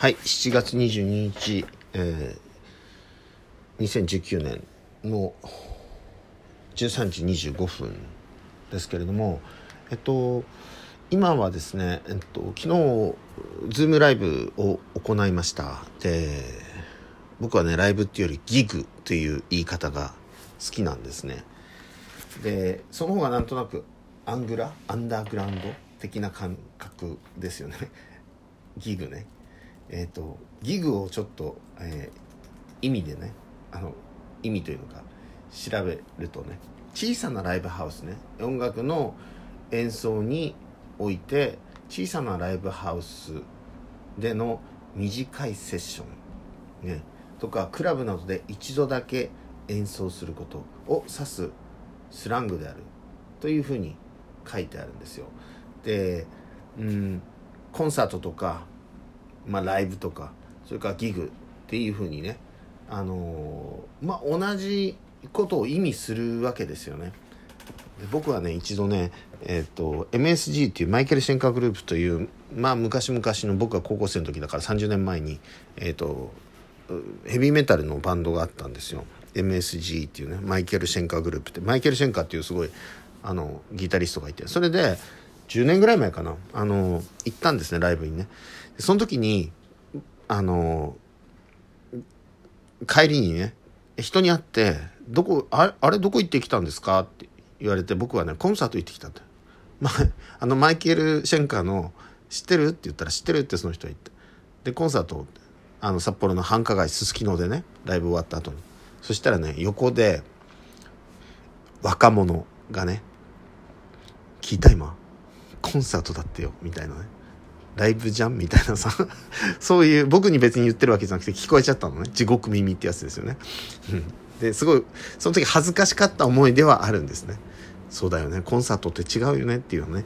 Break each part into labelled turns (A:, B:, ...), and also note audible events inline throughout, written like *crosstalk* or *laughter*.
A: はい、7月22日、えー、2019年の13時25分ですけれども、えっと、今はですね、えっと、昨日、ズームライブを行いました。で、僕はね、ライブっていうよりギグという言い方が好きなんですね。で、その方がなんとなくアングラ、アンダーグラウンド的な感覚ですよね。*laughs* ギグね。えっ、ー、とギグをちょっと、えー、意味でねあの意味というのか調べるとね小さなライブハウスね音楽の演奏において小さなライブハウスでの短いセッション、ね、とかクラブなどで一度だけ演奏することを指すスラングであるというふうに書いてあるんですよ。で、うん、コンサートとかまあ、ライブとかそれからギグっていうふうにねあのー、まあ同じことを意味するわけですよね。僕はね一度ね、えーと、MSG っていうマイケル・シェンカーグループというまあ昔々の僕が高校生の時だから30年前に、えーと、ヘビーメタルのバンドがあったんですよ。MSG っていうねマイケル・シェンカーグループって。マイケル・シェンカーっていうすごいあのギタリストがいて。それで10年ぐらい前かな。あの行ったんですねライブにね。その時に、あの、帰りにね、人に会って、どこ、ああれどこ行ってきたんですか？って言われて、僕はね、コンサート行ってきたって。まあ、あの、マイケル・シェンカーの、知ってる？って言ったら、知ってるってその人は言って。で、コンサート、あの、札幌の繁華街すすきのでね、ライブ終わった後に。そしたらね、横で、若者がね、聞いた今、コンサートだってよ、みたいなね。ライブじゃんみたいなさ。*laughs* そういう僕に別に言ってるわけじゃなくて聞こえちゃったのね。地獄耳ってやつですよね、うん、ですごいその時恥ずかしかった思いではあるんですね。そうだよね。コンサートって違うよねっていうのね。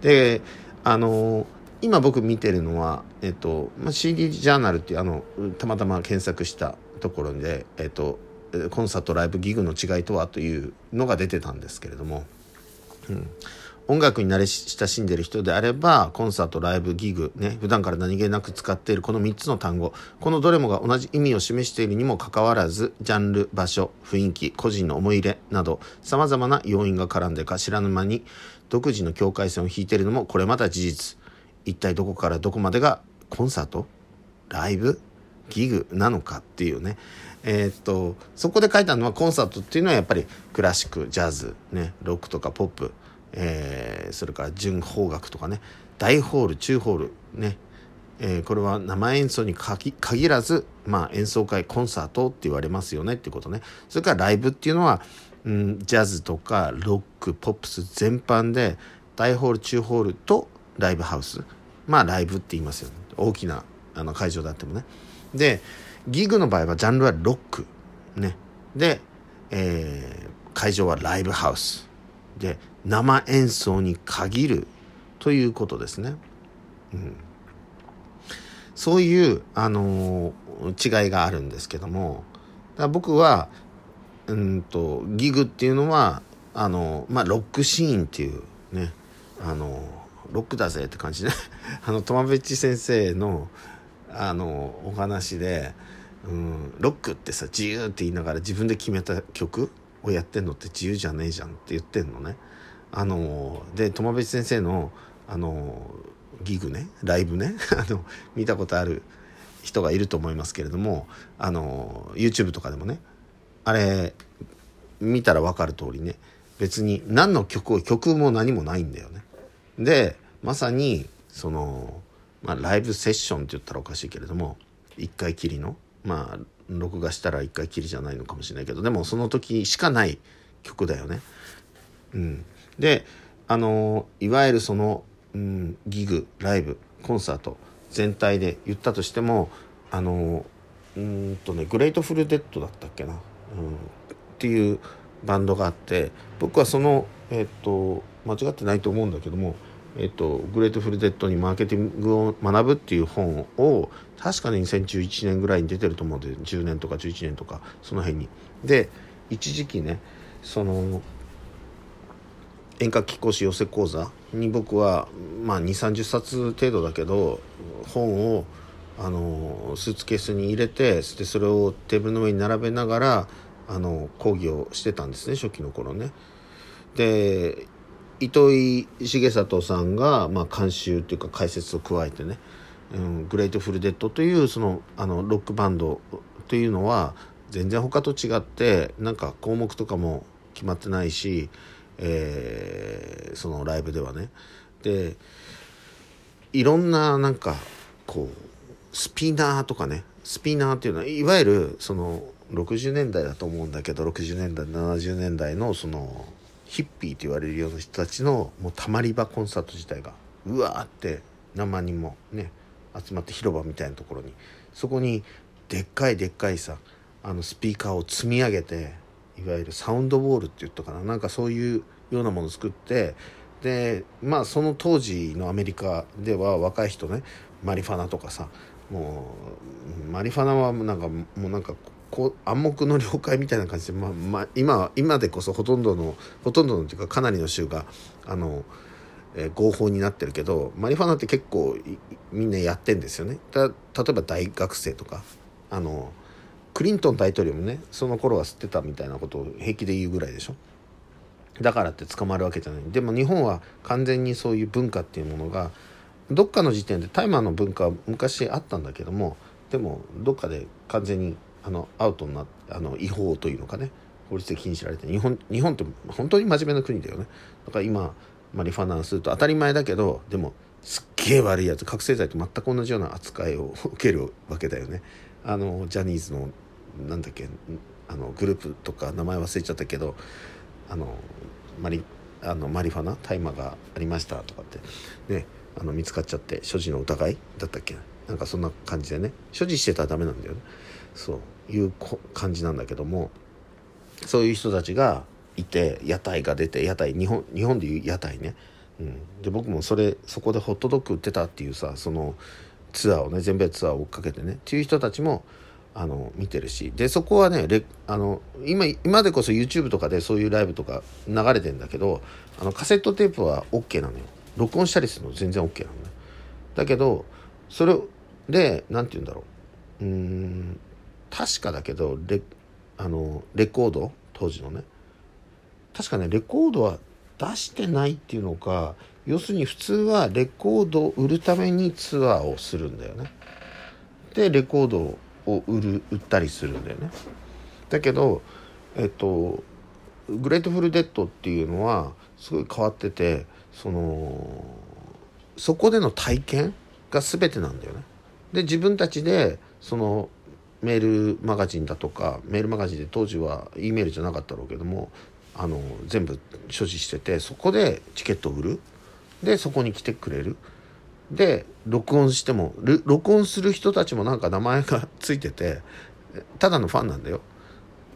A: であの今僕見てるのは、えっとまあ、CD ジャーナルっていうあのたまたま検索したところで、えっと、コンサートライブギグの違いとはというのが出てたんですけれども、うん、音楽に慣れ親しんでる人であれば、コンサート、ライブ、ギグ、ね、普段から何気なく使っているこの3つの単語、このどれもが同じ意味を示しているにもかかわらず、ジャンル、場所、雰囲気、個人の思い入れなど、様々な要因が絡んでか知らぬ間に、独自の境界線を引いているのもこれまた事実。一体どこからどこまでがコンサートライブギグなのかっていうね。えー、っと、そこで書いたのはコンサートっていうのはやっぱりクラシック、ジャズ、ね、ロックとかポップ、えー、それから純邦楽とかね大ホール中ホールね、えー、これは生演奏に限らず、まあ、演奏会コンサートって言われますよねっていうことね。それからライブっていうのは、うん、ジャズとかロックポップス全般で大ホール中ホールとライブハウス。まあライブって言いますよね。大きなあの会場であってもね。でギグの場合はジャンルはロック。ね。で、えー、会場はライブハウス。で生演奏に限るということですね。うん、そういう、あのー、違いがあるんですけどもだ僕はうんとギグっていうのはあのまあロックシーンっていうねあのロックだぜって感じね *laughs* あのトマベッチ先生のあのお話で、うん、ロックってさ自由って言いながら自分で決めた曲をやってんのって自由じゃねえじゃんって言ってんのね。あので友別先生のあのギグねライブね *laughs* あの見たことある人がいると思いますけれどもあの YouTube とかでもねあれ見たら分かる通りね別に何の曲を曲も何もないんだよね。でまさにその、まあ、ライブセッションって言ったらおかしいけれども一回きりのまあ録画したら一回きりじゃないのかもしれないけどでもその時しかない曲だよね。うん、であのいわゆるその、うん、ギグライブコンサート全体で言ったとしてもあのうんとねグレートフルデッドだったっけな、うん、っていうバンドがあって僕はそのえっ、と間違ってないと思うんだけどもえっと、グレートフルデッドにマーケティングを学ぶっていう本を確かに2011年ぐらいに出てると思うんで10年とか11年とかその辺に。で一時期ねその遠隔気功師養成講座に僕は、まあ、2 3 0冊程度だけど本をあのスーツケースに入れてでそれをテーブルの上に並べながらあの講義をしてたんですね初期の頃ね。で糸井重里さんが、まあ、監修というか解説を加えてね、うん、グレートフルデッドというそのあのロックバンドというのは全然他と違ってなんか項目とかも決まってないし、えー、そのライブではね。でいろんななんかこうスピナーとかねスピナーっていうのはいわゆるその60年代だと思うんだけど60年代70年代のそのヒッピーと言われるような人たちのもうたまり場コンサート自体がうわーって何万人もね集まって広場みたいなところにそこにでっかいでっかいさあのスピーカーを積み上げていわゆるサウンドボールって言ったかななんかそういうようなものを作ってでまあその当時のアメリカでは若い人ねマリファナとかさもうマリファナはなんかもうなんかこう暗黙の了解みたいな感じで、まあまあ、今今でこそほとんどのほとんどのというかかなりの州があの、えー、合法になってるけどマリファナって結構みんなやってんですよね。例えば大学生とかあのクリントン大統領もねその頃は吸ってたみたいなことを平気で言うぐらいでしょ。だからって捕まるわけじゃないでも日本は完全にそういう文化っていうものがどっかの時点で大麻の文化は昔あったんだけどもでもどっかで完全にあのアウトになあの違法というのかね。法律で禁止られて日本日本って本当に真面目な国だよね。だから今マリファナすると当たり前だけどでもすっげえ悪いやつ覚醒剤と全く同じような扱いを受けるわけだよね。あのジャニーズのなんだっけあのグループとか名前忘れちゃったけどあのマリあのマリファナ大麻がありましたとかってねあの見つかっちゃって所持の疑いだったっけなんかそんな感じでね。所持してたらダメなんだよね。そう。いう感じなんだけどもそういう人たちがいて屋台が出て屋台日本日本でいう屋台ね、うん、で僕もそれそこでホットドッグ売ってたっていうさそのツアーをね全米ツアーを追っかけてねっていう人たちもあの見てるし。でそこはねあの今今でこそ YouTube とかでそういうライブとか流れてんだけどあのカセットテープは OK なのよ。録音したりするの全然 OK なのね。だけどそれで何て言うんだろう。うん確かだけどレあのレコード？当時のね。確かねレコードは出してないっていうのか要するに普通はレコードを売るためにツアーをするんだよね。でレコードを売る売ったりするんだよね。だけどえっとグレートフルデッドっていうのはすごい変わっててそのそこでの体験が全てなんだよね。で自分たちでそのメールマガジンだとかメールマガジンで当時は E メールじゃなかったろうけどもあの全部所持しててそこでチケットを売る。でそこに来てくれる。で録音しても録音する人たちもなんか名前がついててただのファンなんだよ。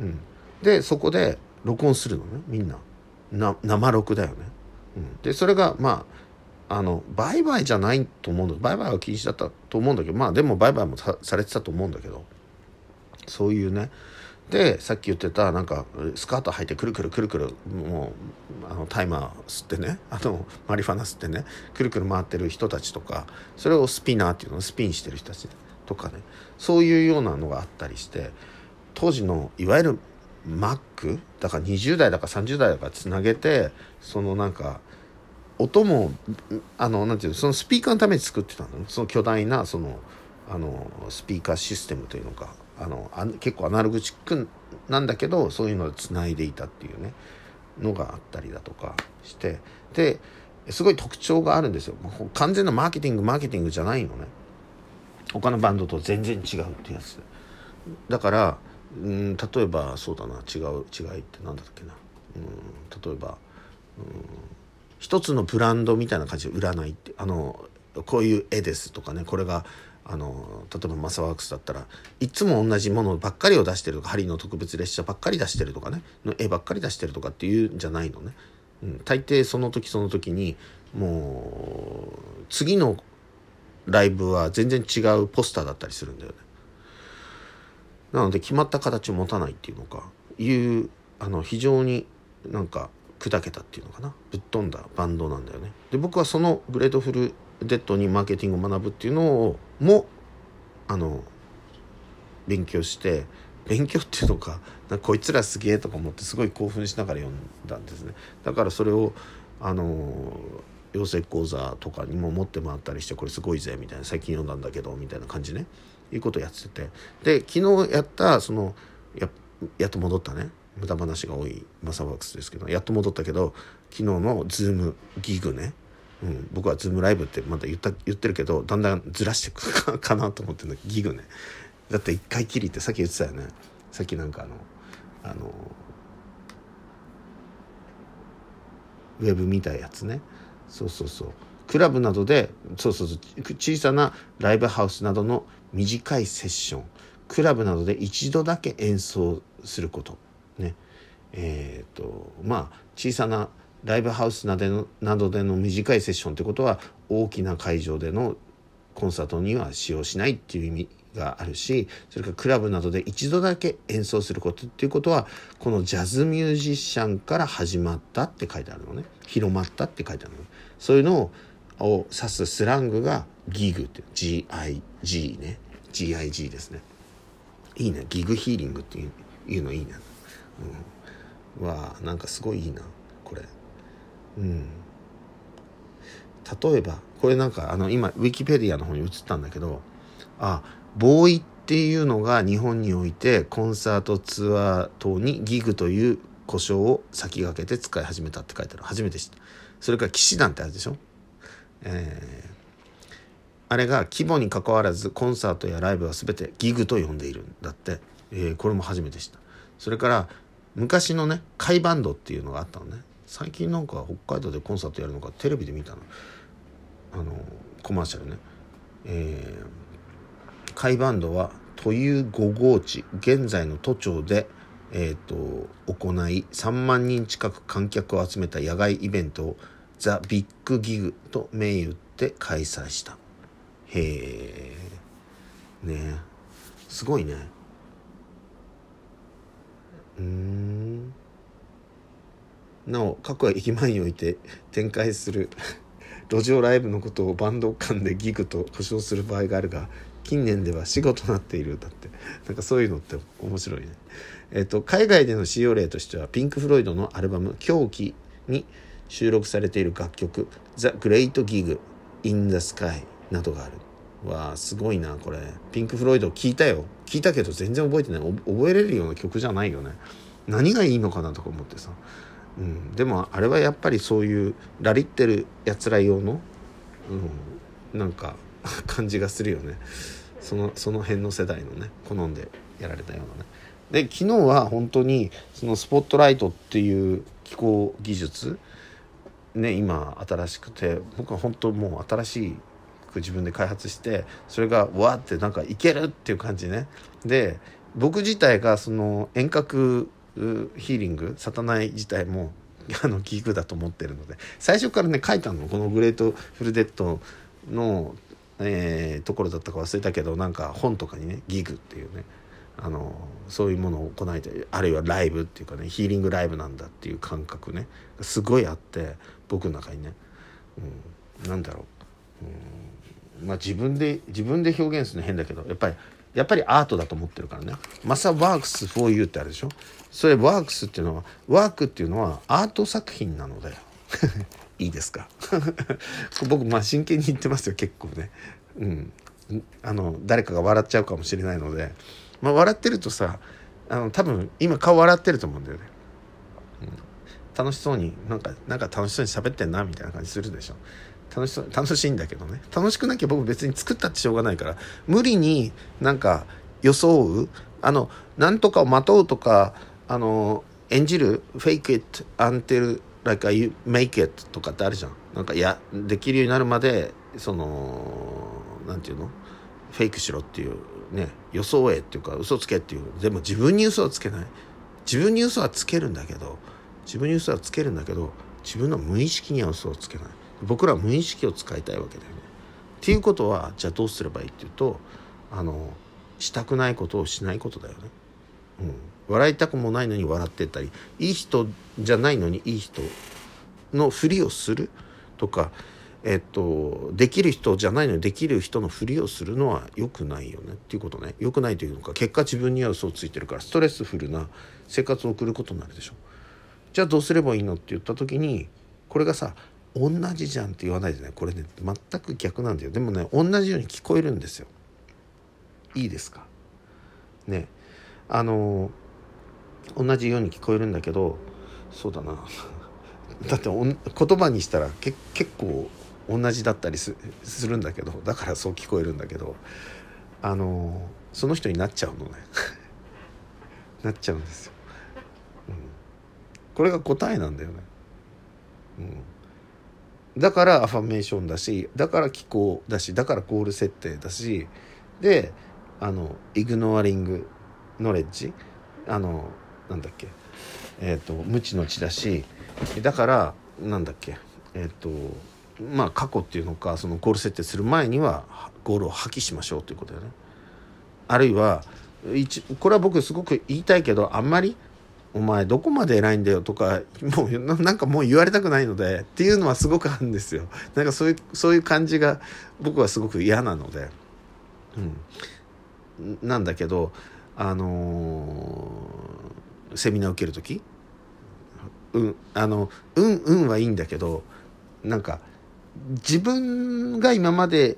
A: うん、でそこで録音するのねみんな。な生録だよね。うん、でそれがまああの売買じゃないと思うんだ。売買は禁止だったと思うんだけどまあでも売買もされてたと思うんだけど。そういうね。でさっき言ってたなんかスカート履いてくるくるくるくるもうあのタイマー吸ってねあのマリファナ吸ってねくるくる回ってる人たちとかそれをスピナーっていうのをスピンしてる人たちとかねそういうようなのがあったりして当時のいわゆるマックだから20代だか30代だかつなげてそのなんか音もあのなんていうのそのスピーカーのために作ってたの。その巨大なそのあのスピーカーシステムというのか。あのあ結構アナログチックなんだけどそういうのでつないでいたっていうねのがあったりだとかしてですごい特徴があるんですよ。完全なマーケティングマーケティングじゃないのね。他のバンドと全然違うってやつ。だからうん例えばそうだな違う違いって何だっけな。うん例えばうん一つのブランドみたいな感じで売らないってあのこういう絵ですとかねこれがあの例えばマサワークスだったらいつも同じものばっかりを出してるとかハリーの特別列車ばっかり出してるとかねの絵ばっかり出してるとかっていうんじゃないのね、うん、大抵その時その時にもう次のライブは全然違うポスターだったりするんだよね。なので決まった形を持たないっていうのかいうあの非常になんか砕けたっていうのかな。ぶっ飛んだバンドなんだよね。で僕はそのグレートフルデッドにマーケティングを学ぶっていうのをもあの勉強して勉強っていうのかなかこいつらすげえとか思ってすごい興奮しながら読んだんですね。だからそれをあの養成講座とかにも持って回ったりしてこれすごいぜみたいな最近読んだんだけどみたいな感じね。いうことをやってて。で昨日やったそのややっと戻ったね。無駄話が多いマサワークスですけどやっと戻ったけど昨日のズームギグね、うん、僕はズームライブってまだ言った言ってるけどだんだんずらしていくかなと思ってるのギグね。だって一回きりってさっき言ってたよね。さっきなんかあのあのウェブ見たやつね。そうそうそう。クラブなどでそうそうそう小さなライブハウスなどの短いセッション。クラブなどで一度だけ演奏すること。ね。えっ、ー、とまあ小さなライブハウスなどでのなどでの短いセッションってことは大きな会場でのコンサートには使用しないっていう意味があるしそれからクラブなどで一度だけ演奏することっていうことはこのジャズミュージシャンから始まったって書いてあるのね。広まったって書いてあるのそういうのを指すスラングがギグって GIG ね。GIG ですね。いいね。ギグヒーリングっていうのいいね、うん、わあなんかすごいいいなこれ。うん。例えばこれなんかあの今ウィキペディアの方に移ったんだけどあボーイっていうのが日本においてコンサートツアー等にギグという故障を先駆けて使い始めたって書いてある。初めて知った。それから騎士団ってあるでしょ？えー、あれが規模にかかわらずコンサートやライブは全てギグと呼んでいるんだって、えー、これも初めて知った。それから昔のねカイバンドっていうのがあったのね。最近なんか北海道でコンサートやるのかテレビで見たの。あのコマーシャルね。えー海バンドは都有5号地現在の都庁で、えーと、行い3万人近く観客を集めた野外イベントをザ・ビッグギグと銘打って開催した。へえね。すごいね。うん。なお各駅前において展開する *laughs* 路上ライブのことをバンド間でギグと呼称する場合があるが近年では死後となっているだって。なんかそういうのって面白いね。えっ、と海外での使用例としてはピンク・フロイドのアルバム「狂気」に収録されている楽曲「The Great Gig in the Sky」などがある。わあすごいなこれ。ピンク・フロイド聞いたよ。聞いたけど全然覚えてない。覚えれるような曲じゃないよね。何がいいのかなとか思ってさ、うん、でもあれはやっぱりそういうラリってるやつら用の、うん、なんか *laughs* 感じがするよね。そのその辺の世代のね好んでやられたようなね。で昨日は本当にそのスポットライトっていう気候技術ね今新しくて僕は本当もう新しく自分で開発してそれがわってなんかいけるっていう感じね。で僕自体がその遠隔ヒーリングサタナイ自体もあのギグだと思ってるので。最初からね書いたの。このグレートフルデッドのえー、ところだったか忘れたけどなんか本とかにねギグっていうね。あのそういうものを行いたいあるいはライブっていうかねヒーリングライブなんだっていう感覚ね。すごいあって僕の中にね、うん、なんだろう、うん、まあ自分で自分で表現するの変だけどやっぱりやっぱりアートだと思ってるからね「マサワークス for you」ってあるでしょ？それワークスっていうのはワークっていうのはアート作品なのだよ *laughs* いいですか？*laughs* 僕まあ真剣に言ってますよ結構ね。うん。あの誰かが笑っちゃうかもしれないので、まあ、笑ってるとさあの多分今顔笑ってると思うんだよね、うん、楽しそうになんかなんか楽しそうに喋ってんなみたいな感じするでしょ。楽しそう楽しいんだけどね。楽しくなきゃ僕別に作ったってしょうがないから。無理になんか装うあのなんとかをまとうとかあの演じるフェイク it until like you make it とかってあるじゃん。なんかいやできるようになるまでそのなんていうの？フェイクしろっていうね。装えっていうか嘘つけっていうでも自分に嘘はつけない。自分に嘘はつけるんだけど自分に嘘はつけるんだけど自分の無意識には嘘をつけない。僕ら無意識を使いたいわけだよね。っていうことはじゃあどうすればいいっていうとあのしたくないことをしないことだよね。うん。笑いたくもないのに笑ってたりいい人じゃないのにいい人のふりをする？とか、えっと、できる人じゃないのにできる人のふりをするのは良くないよね。っていうことね。良くないというのか結果自分には嘘をついてるからストレスフルな生活を送ることになるでしょ。じゃあどうすればいいの？って言った時にこれがさ同じじゃんって言わないでね。これね全く逆なんだよ。でもね同じように聞こえるんですよ。いいですか？ね。あの同じように聞こえるんだけどそうだな。*laughs* だって言葉にしたらけ結構同じだったりするんだけどだからそう聞こえるんだけどあのその人になっちゃうのね。*laughs* なっちゃうんですよ、うん、これが答えなんだよね、うん、だからアファメーションだしだから気候だしだからゴール設定だしであのイグノアリングノレッジあのなんだっけえっ、ー、と無知の知だしだからなんだっけえっ、ー、とまあ過去っていうのかそのゴール設定する前にはゴールを破棄しましょうということだよね。あるいはこれは僕すごく言いたいけどあんまり「お前どこまで偉いんだよ」とかもうなんかもう言われたくないのでっていうのはすごくあるんですよ。なんかそういうそういう感じが僕はすごく嫌なので。うん、なんだけどあのー、セミナー受ける時うんあのうんうんはいいんだけどなんか自分が今まで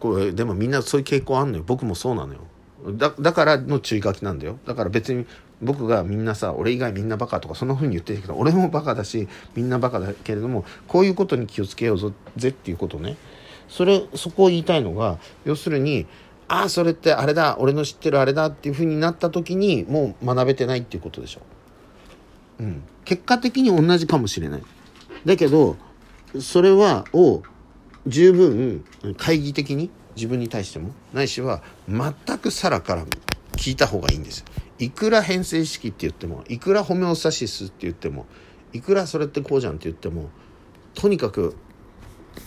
A: これでもみんなそういう傾向あんのよ僕もそうなのよだだからの注意書きなんだよだから別に僕がみんなさ俺以外みんなバカとかそんな風に言ってるけど俺もバカだしみんなバカだけれどもこういうことに気をつけようぜっていうことねそれそこを言いたいのが要するにああそれってあれだ俺の知ってるあれだっていう風になった時にもう学べてないっていうことでしょ。うん、結果的に同じかもしれない。だけどそれはを十分懐疑的に自分に対してもないしは全くさらから聞いた方がいいんです。いくら変性式って言ってもいくらホメオスタシスって言ってもいくらそれってこうじゃんって言ってもとにかく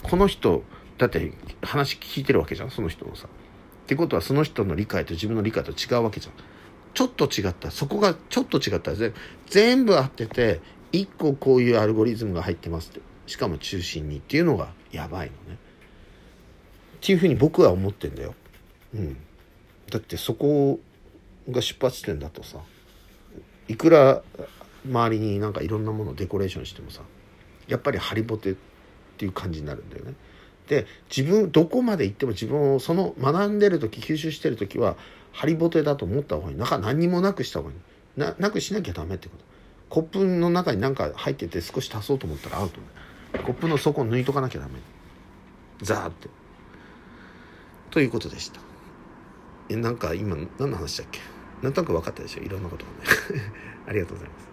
A: この人だって話聞いてるわけじゃんその人のさ。ってことはその人の理解と自分の理解と違うわけじゃん。ちょっと違ったそこがちょっと違った全部合ってて一個こういうアルゴリズムが入ってますってしかも中心にっていうのがやばいのね。っていうふうに僕は思ってんだよ。うん。だってそこが出発点だとさいくら周りになんかいろんなものをデコレーションしてもさやっぱりハリボテっていう感じになるんだよね。で自分どこまで行っても自分をその学んでる時吸収してる時はハリボテだと思った方がいい。中何にもなくした方がいい。ななくしなきゃダメってこと。コップの中に何か入ってて少し足そうと思ったらアウトコップの底を抜いとかなきゃダメ。ザーって。ということでした。えなんか今何の話だっけ？なんとなく分かったでしょ？いろんなことがね。*laughs* ありがとうございます。